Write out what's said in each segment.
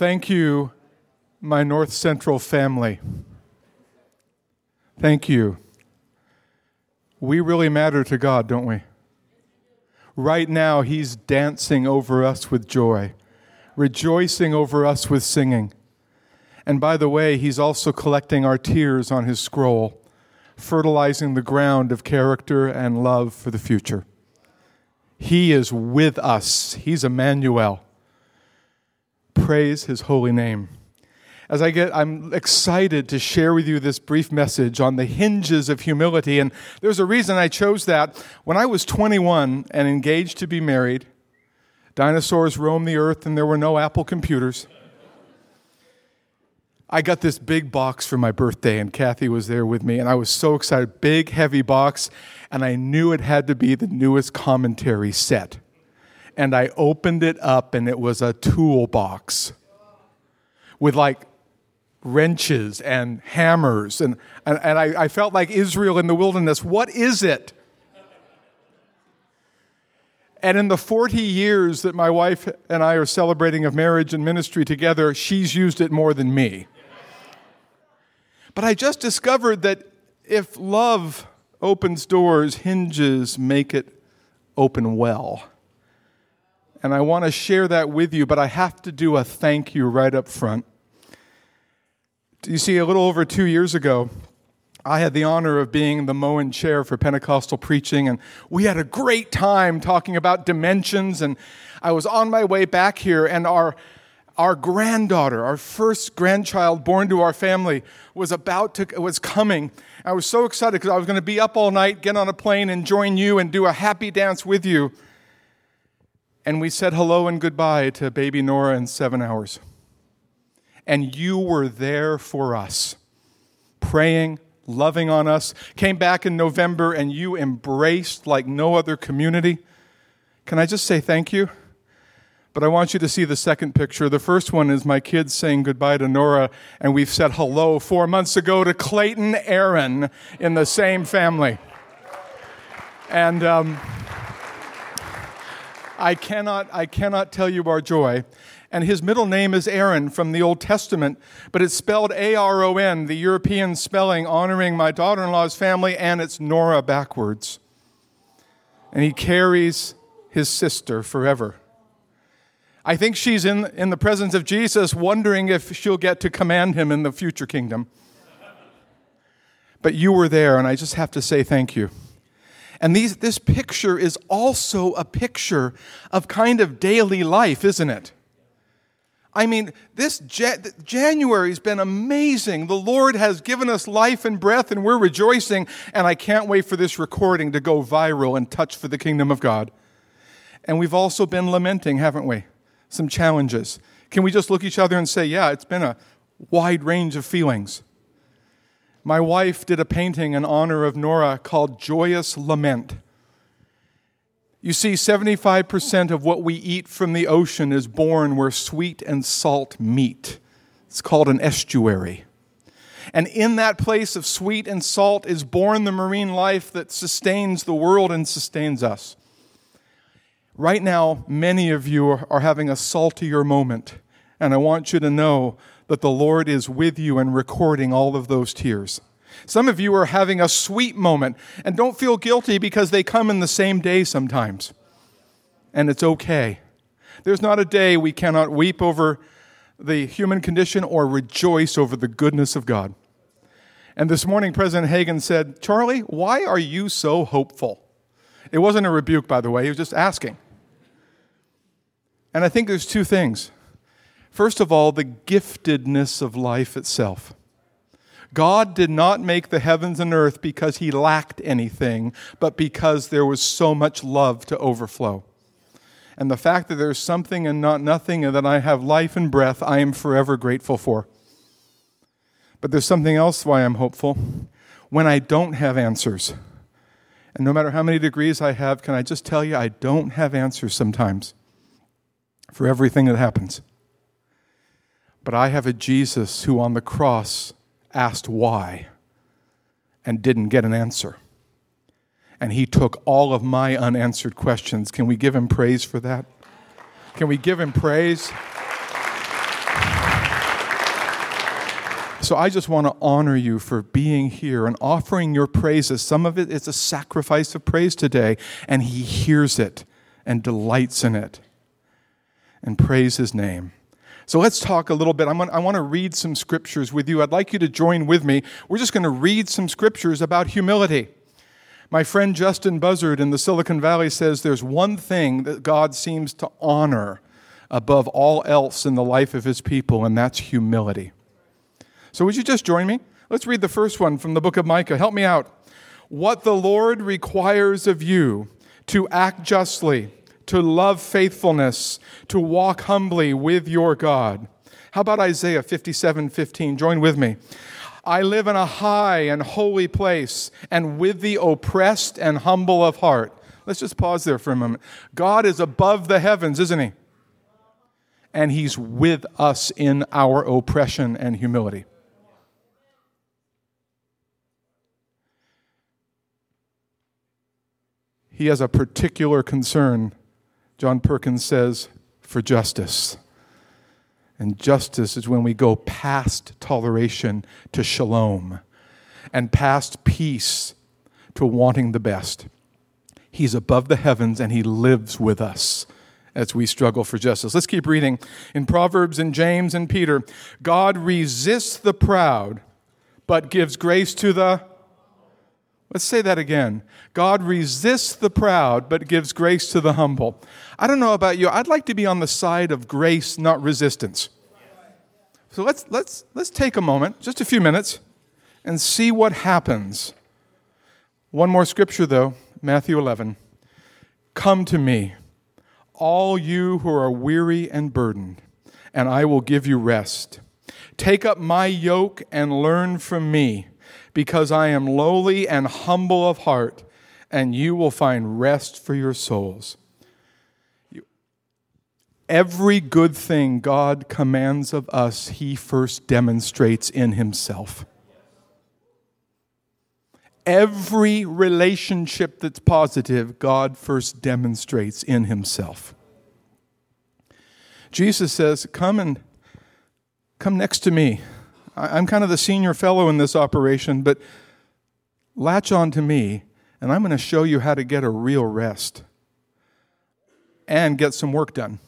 Thank you, my North Central family. Thank you. We really matter to God, don't we? Right now, He's dancing over us with joy, rejoicing over us with singing. And by the way, He's also collecting our tears on His scroll, fertilizing the ground of character and love for the future. He is with us, He's Emmanuel. Praise His holy name as I get, I'm excited to share with you this brief message on the hinges of humility. And there's a reason I chose that. When I was 21 and engaged to be married, dinosaurs roamed the earth and there were no Apple computers. I got this big box for my birthday, and Kathy was there with me, and I was so excited. Big, heavy box, and I knew it had to be the newest commentary set. And I opened it up, and it was a toolbox with like wrenches and hammers. And, and, and I, I felt like Israel in the wilderness. What is it? And in the 40 years that my wife and I are celebrating of marriage and ministry together, she's used it more than me. But I just discovered that if love opens doors, hinges make it open well. And I want to share that with you, but I have to do a thank you right up front. You see, a little over two years ago, I had the honor of being the Moen chair for Pentecostal preaching, and we had a great time talking about dimensions. And I was on my way back here, and our our granddaughter, our first grandchild born to our family, was about to was coming. I was so excited because I was going to be up all night, get on a plane, and join you and do a happy dance with you. And we said hello and goodbye to baby Nora in seven hours and you were there for us, praying, loving on us. Came back in November and you embraced like no other community. Can I just say thank you? But I want you to see the second picture. The first one is my kids saying goodbye to Nora, and we've said hello four months ago to Clayton Aron in the same family. And um, I, cannot, I cannot tell you our joy and his middle name is Aaron from the Old Testament, but it's spelled A R O N, the European spelling, honoring my daughter in law's family, and it's Nora backwards. And he carries his sister forever. I think she's in, in the presence of Jesus, wondering if she'll get to command him in the future kingdom. But you were there, and I just have to say thank you. And these, this picture is also a picture of kind of daily life, isn't it? I mean, this January has been amazing. The Lord has given us life and breath, and we're rejoicing. And I can't wait for this recording to go viral and touch for the kingdom of God. And we've also been lamenting, haven't we? Some challenges. Can we just look each other and say, yeah, it's been a wide range of feelings? My wife did a painting in honor of Nora called Joyous Lament. You see, 75% of what we eat from the ocean is born where sweet and salt meet. It's called an estuary. And in that place of sweet and salt is born the marine life that sustains the world and sustains us. Right now, many of you are having a saltier moment, and I want you to know that the Lord is with you and recording all of those tears. Some of you are having a sweet moment and don't feel guilty because they come in the same day sometimes. And it's okay. There's not a day we cannot weep over the human condition or rejoice over the goodness of God. And this morning, President Hagan said, Charlie, why are you so hopeful? It wasn't a rebuke, by the way, he was just asking. And I think there's two things. First of all, the giftedness of life itself. God did not make the heavens and earth because he lacked anything, but because there was so much love to overflow. And the fact that there's something and not nothing, and that I have life and breath, I am forever grateful for. But there's something else why I'm hopeful. When I don't have answers, and no matter how many degrees I have, can I just tell you, I don't have answers sometimes for everything that happens. But I have a Jesus who on the cross asked why and didn't get an answer. And he took all of my unanswered questions. Can we give him praise for that? Can we give him praise? So I just want to honor you for being here and offering your praises. Some of it is a sacrifice of praise today, and He hears it and delights in it and praise His name. So let's talk a little bit. I'm, I want to read some scriptures with you. I'd like you to join with me. We're just going to read some scriptures about humility. My friend Justin Buzzard in the Silicon Valley says there's one thing that God seems to honor above all else in the life of his people, and that's humility. So, would you just join me? Let's read the first one from the book of Micah. Help me out. What the Lord requires of you to act justly to love faithfulness, to walk humbly with your God. How about Isaiah 57 15? Join with me. I live in a high and holy place, and with the oppressed and humble of heart. Let's just pause there for a moment. God is above the heavens, isn't He? And He's with us in our oppression and humility. He has a particular concern John Perkins says, for justice. And justice is when we go past toleration to shalom and past peace to wanting the best. He's above the heavens and he lives with us as we struggle for justice. Let's keep reading. In Proverbs and James and Peter, God resists the proud, but gives grace to the Let's say that again. God resists the proud, but gives grace to the humble. I don't know about you. I'd like to be on the side of grace, not resistance. So let's, let's, let's take a moment, just a few minutes, and see what happens. One more scripture, though Matthew 11. Come to me, all you who are weary and burdened, and I will give you rest. Take up my yoke and learn from me because I am lowly and humble of heart, and you will find rest for your souls. Every good thing God commands of us, He first demonstrates in Himself. Every relationship that's positive, God first demonstrates in Himself. Jesus says, Come and come next to me. I'm kind of the senior fellow in this operation, but latch on to me, and I'm going to show you how to get a real rest and get some work done.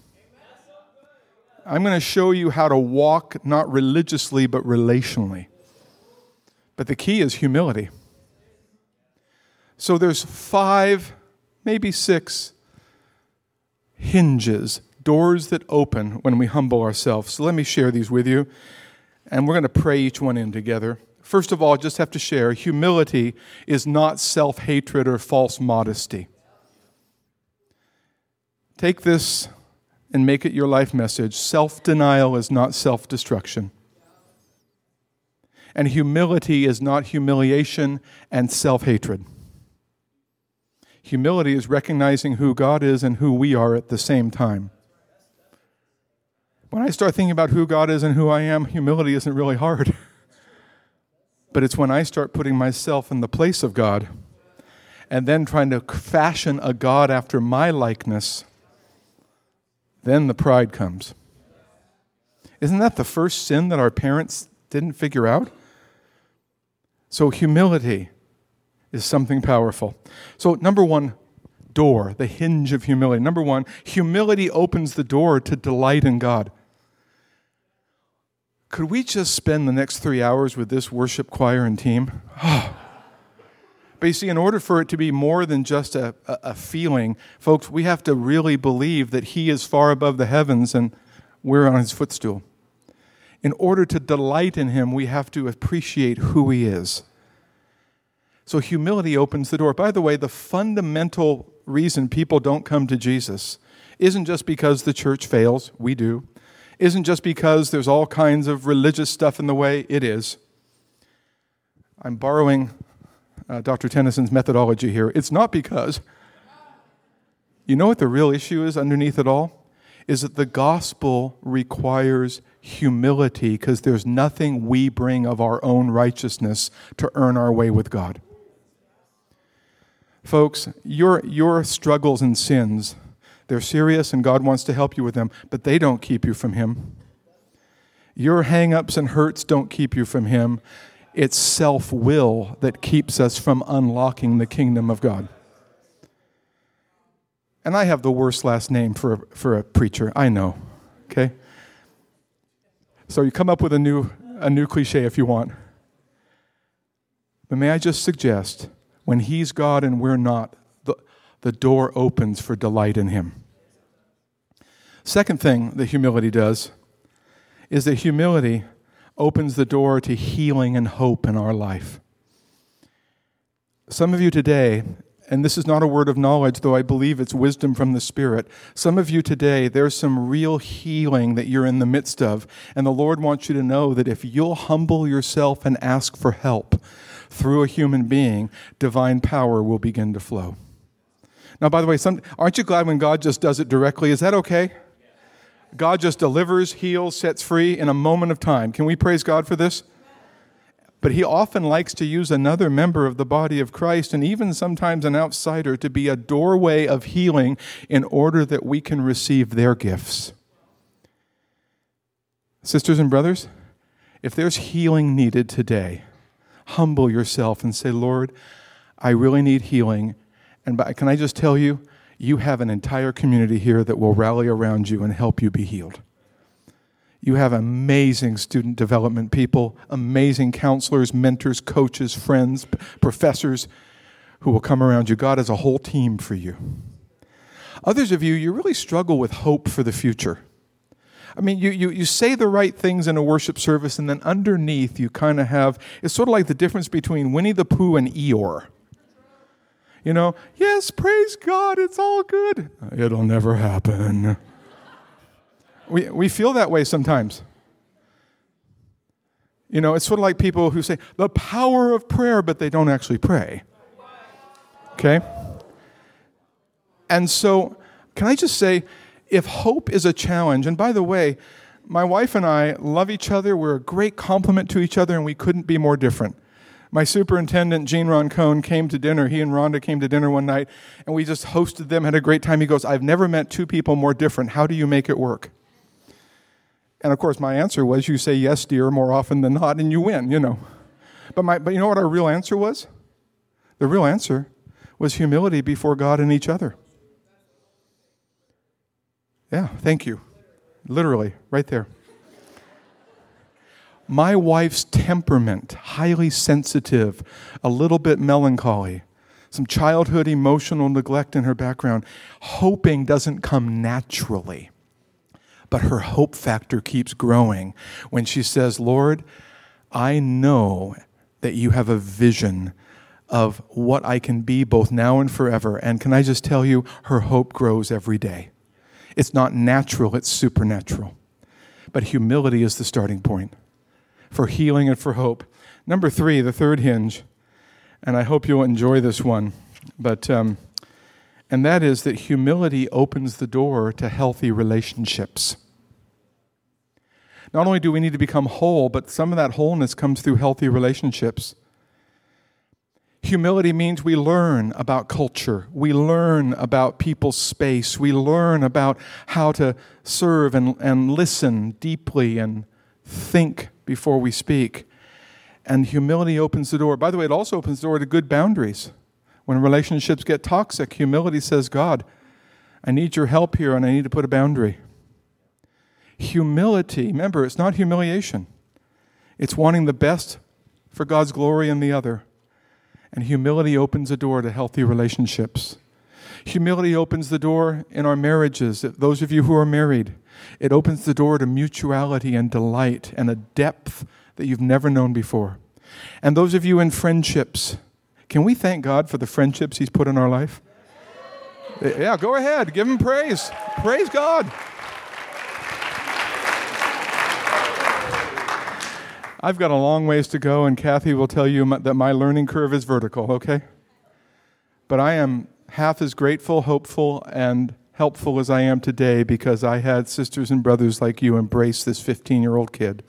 I'm going to show you how to walk not religiously, but relationally. But the key is humility. So there's five, maybe six hinges, doors that open when we humble ourselves. So let me share these with you and we're going to pray each one in together. First of all, I just have to share humility is not self hatred or false modesty. Take this and make it your life message. Self denial is not self destruction. And humility is not humiliation and self hatred. Humility is recognizing who God is and who we are at the same time when I start thinking about who God is and who I am, humility isn't really hard. but it's when I start putting myself in the place of God and then trying to fashion a God after my likeness, then the pride comes. Isn't that the first sin that our parents didn't figure out? So, humility is something powerful. So, number one, door, the hinge of humility. Number one, humility opens the door to delight in God could we just spend the next three hours with this worship choir and team? But you see, in order for it to be more than just a, a, feeling, folks, we have to really believe that He is far above the heavens and we're on His footstool. In order to delight in Him, we have to appreciate who He is. So humility opens the door. By the way, the fundamental reason people don't come to Jesus isn't just because the church fails, we do isn't just because there's all kinds of religious stuff in the way, it is. I'm borrowing uh, Dr. Tennyson's methodology here. It's not because. You know what the real issue is underneath it all? Is that the gospel requires humility because there's nothing we bring of our own righteousness to earn our way with God. Folks, your, your struggles and sins they're serious and God wants to help you with them, but they don't keep you from Him. Your hang ups and hurts don't keep you from Him. It's self will that keeps us from unlocking the kingdom of God. And I have the worst last name for a, for a preacher, I know. Okay? So you come up with a new, a new cliche if you want. But may I just suggest when He's God and we're not, the, the door opens for delight in Him. Second thing that humility does is that humility opens the door to healing and hope in our life. Some of you today, and this is not a word of knowledge, though I believe it's wisdom from the Spirit. Some of you today, there's some real healing that you're in the midst of. And the Lord wants you to know that if you'll humble yourself and ask for help through a human being, divine power will begin to flow. Now, by the way, some, aren't you glad when God just does it directly? Is that okay? God just delivers, heals, sets free in a moment of time. Can we praise God for this? But he often likes to use another member of the body of Christ and even sometimes an outsider to be a doorway of healing in order that we can receive their gifts. Sisters and brothers, if there's healing needed today, humble yourself and say, Lord, I really need healing. And by, can I just tell you, you have an entire community here that will rally around you and help you be healed. You have amazing student development people, amazing counselors, mentors, coaches, friends, professors who will come around you. God has a whole team for you. Others of you, you really struggle with hope for the future. I mean, you, you, you say the right things in a worship service, and then underneath, you kind of have it's sort of like the difference between Winnie the Pooh and Eeyore. You know, yes, praise God, it's all good. It'll never happen. We, we feel that way sometimes. You know, it's sort of like people who say the power of prayer, but they don't actually pray. Okay? And so, can I just say, if hope is a challenge, and by the way, my wife and I love each other, we're a great complement to each other, and we couldn't be more different my superintendent, Gene Roncone, came to dinner. He and Rhonda came to dinner one night, and we just hosted them, had a great time. He goes, I've never met two people more different. How do you make it work? And of course, my answer was, You say yes, dear, more often than not, and you win, you know. But, my, but you know what our real answer was? The real answer was humility before God and each other. Yeah, thank you. Literally, right there my wife's temperament, highly sensitive, a little bit melancholy, some childhood emotional neglect in her background, hoping doesn't come naturally. But her hope factor keeps growing when she says, Lord, I know that you have a vision of what I can be both now and forever. And can I just tell you, her hope grows every day. It's not natural, it's supernatural. But humility is the starting point for healing and for hope. Number three, the third hinge, and I hope you'll enjoy this one, but um, and that is that humility opens the door to healthy relationships. Not only do we need to become whole, but some of that wholeness comes through healthy relationships. Humility means we learn about culture. We learn about people's space. We learn about how to serve and, and listen deeply and think before we speak. And humility opens the door. By the way, it also opens the door to good boundaries. When relationships get toxic, humility says, God, I need your help here and I need to put a boundary. Humility, remember, it's not humiliation, it's wanting the best for God's glory in the other. And humility opens the door to healthy relationships. Humility opens the door in our marriages. Those of you who are married, it opens the door to mutuality and delight and a depth that you've never known before. And those of you in friendships, can we thank God for the friendships He's put in our life? Yeah, go ahead. Give Him praise. Praise God. I've got a long ways to go, and Kathy will tell you that my learning curve is vertical, okay? But I am half as grateful, hopeful, and helpful as I am today because I had sisters and brothers like you embrace this 15 year old kid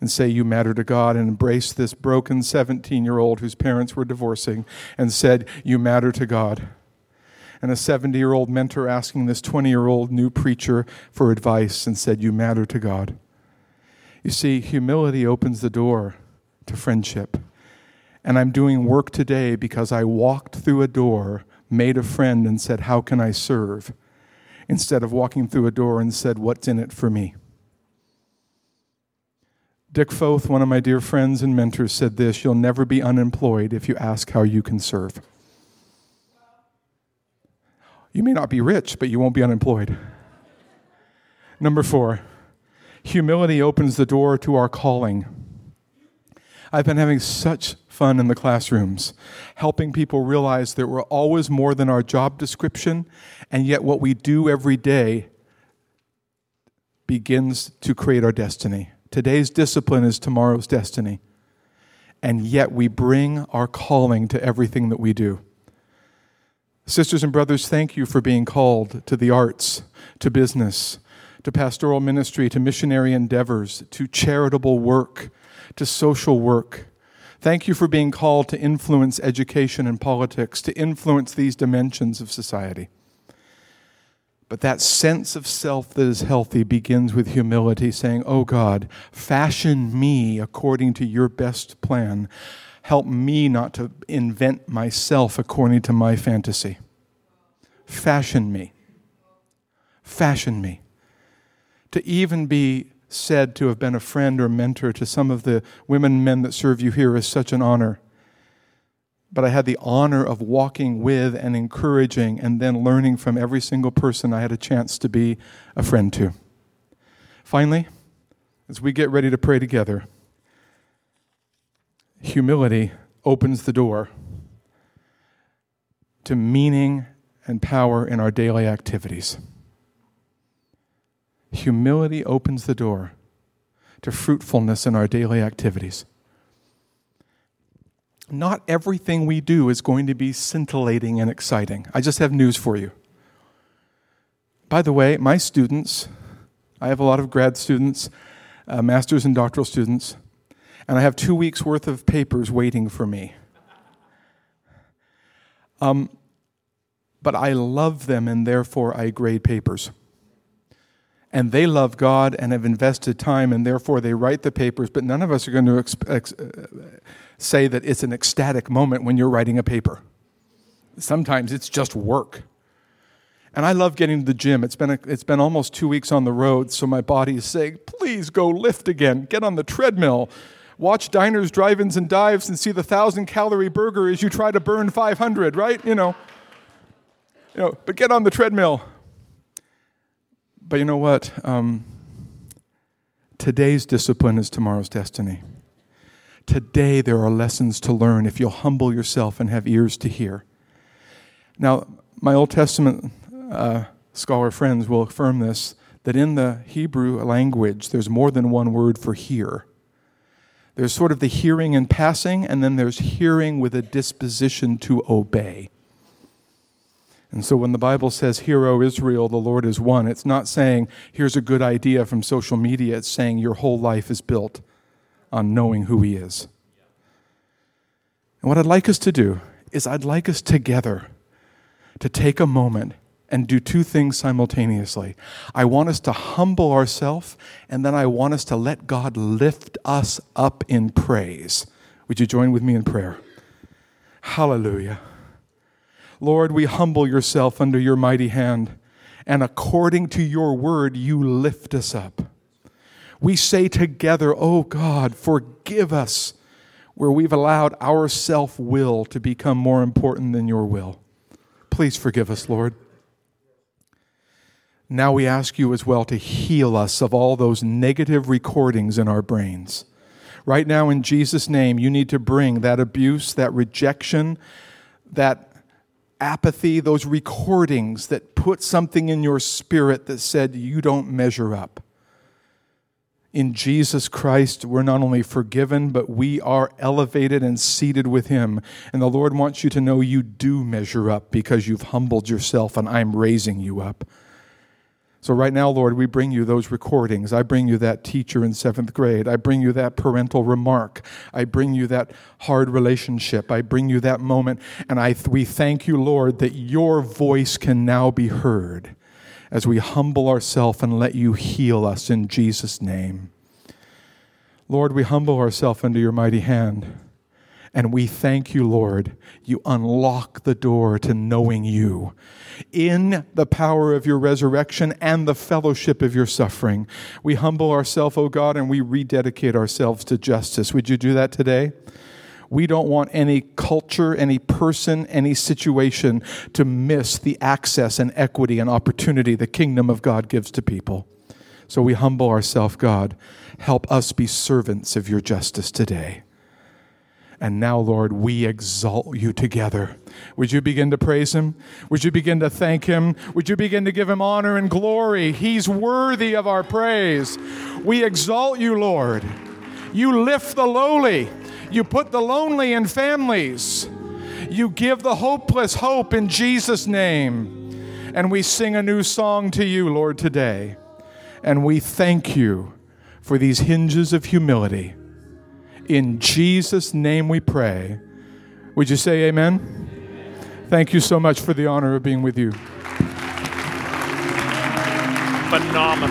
and say, You matter to God, and embrace this broken 17 year old whose parents were divorcing and said, You matter to God. And a 70 year old mentor asking this 20 year old new preacher for advice and said, You matter to God. You see, humility opens the door to friendship. And I'm doing work today because I walked through a door, made a friend, and said, How can I serve? Instead of walking through a door and said, What's in it for me? Dick Foth, one of my dear friends and mentors, said this You'll never be unemployed if you ask how you can serve. You may not be rich, but you won't be unemployed. Number four, humility opens the door to our calling. I've been having such fun in the classrooms, helping people realize that we're always more than our job description, and yet what we do every day begins to create our destiny. Today's discipline is tomorrow's destiny. And yet we bring our calling to everything that we do. Sisters and brothers, thank you for being called to the arts, to business, to pastoral ministry, to missionary endeavors, to charitable work, to social work. Thank you for being called to influence education and politics, to influence these dimensions of society. But that sense of self that is healthy begins with humility, saying, Oh God, fashion me according to your best plan. Help me not to invent myself according to my fantasy. Fashion me. Fashion me. To even be said to have been a friend or mentor to some of the women and men that serve you here is such an honor but I had the honor of walking with and encouraging and then learning from every single person I had a chance to be a friend to. Finally, as we get ready to pray together, humility opens the door to meaning and power in our daily activities. Humility opens the door to fruitfulness in our daily activities not everything we do is going to be scintillating and exciting. I just have news for you. By the way, my students, I have a lot of grad students, uh, master's and doctoral students, and I have two weeks worth of papers waiting for me. Um, but I love them, and therefore I grade papers. And they love God and have invested time, and therefore they write the papers, but none of us are going to ex- ex- say that it's an ecstatic moment when you're writing a paper. Sometimes it's just work. And I love getting to the gym. It's been, a, it's been almost two weeks on the road, so my body is saying, please go lift again. Get on the treadmill. Watch diners, drive ins, and dives and see the thousand calorie burger as you try to burn 500, right? You know. You know, but get on the treadmill. But you know what? Um, today's discipline is tomorrow's destiny. Today, there are lessons to learn if you'll humble yourself and have ears to hear. Now, my Old Testament uh, scholar friends will affirm this that in the Hebrew language, there's more than one word for hear. There's sort of the hearing and passing, and then there's hearing with a disposition to obey. And so when the Bible says, Hear, O Israel, the Lord is one, it's not saying, Here's a good idea from social media. It's saying, Your whole life is built on knowing who He is. And what I'd like us to do is, I'd like us together to take a moment and do two things simultaneously. I want us to humble ourselves, and then I want us to let God lift us up in praise. Would you join with me in prayer? Hallelujah. Lord, we humble yourself under your mighty hand, and according to your word, you lift us up we say together, Oh God, forgive us where we've allowed our self will to become more important than your will. Please forgive us, Lord. Now we ask you as well to heal us of all those negative recordings in our brains. Right now, in Jesus' name, you need to bring that abuse, that rejection, that apathy, those recordings that put something in your spirit that said you don't measure up in Jesus Christ, we're not only forgiven, but we are elevated and seated with Him. And the Lord wants you to know you do measure up because you've humbled yourself and I'm raising you up. So, right now, Lord, we bring you those recordings. I bring you that teacher in seventh grade. I bring you that parental remark. I bring you that hard relationship. I bring you that moment. And I, we thank you, Lord, that your voice can now be heard as we humble ourselves and let you heal us in Jesus' name. Lord, we humble ourselves under your mighty hand. And we thank you, Lord. You unlock the door to knowing you in the power of your resurrection and the fellowship of your suffering. We humble ourselves, O God, and we rededicate ourselves to justice. Would you do that today? We don't want any culture, any person, any situation to miss the access and equity and opportunity the kingdom of God gives to people. So we humble ourselves, God. Help us be servants of your justice today. And now, Lord, we exalt you together. Would you begin to praise him? Would you begin to thank him? Would you begin to give him honor and glory? He's worthy of our praise. We exalt you, Lord. You lift the lowly, you put the lonely in families, you give the hopeless hope in Jesus' name. And we sing a new song to you, Lord, today. And we thank you for these hinges of humility. In Jesus' name we pray. Would you say amen? amen? Thank you so much for the honor of being with you. Phenomenal.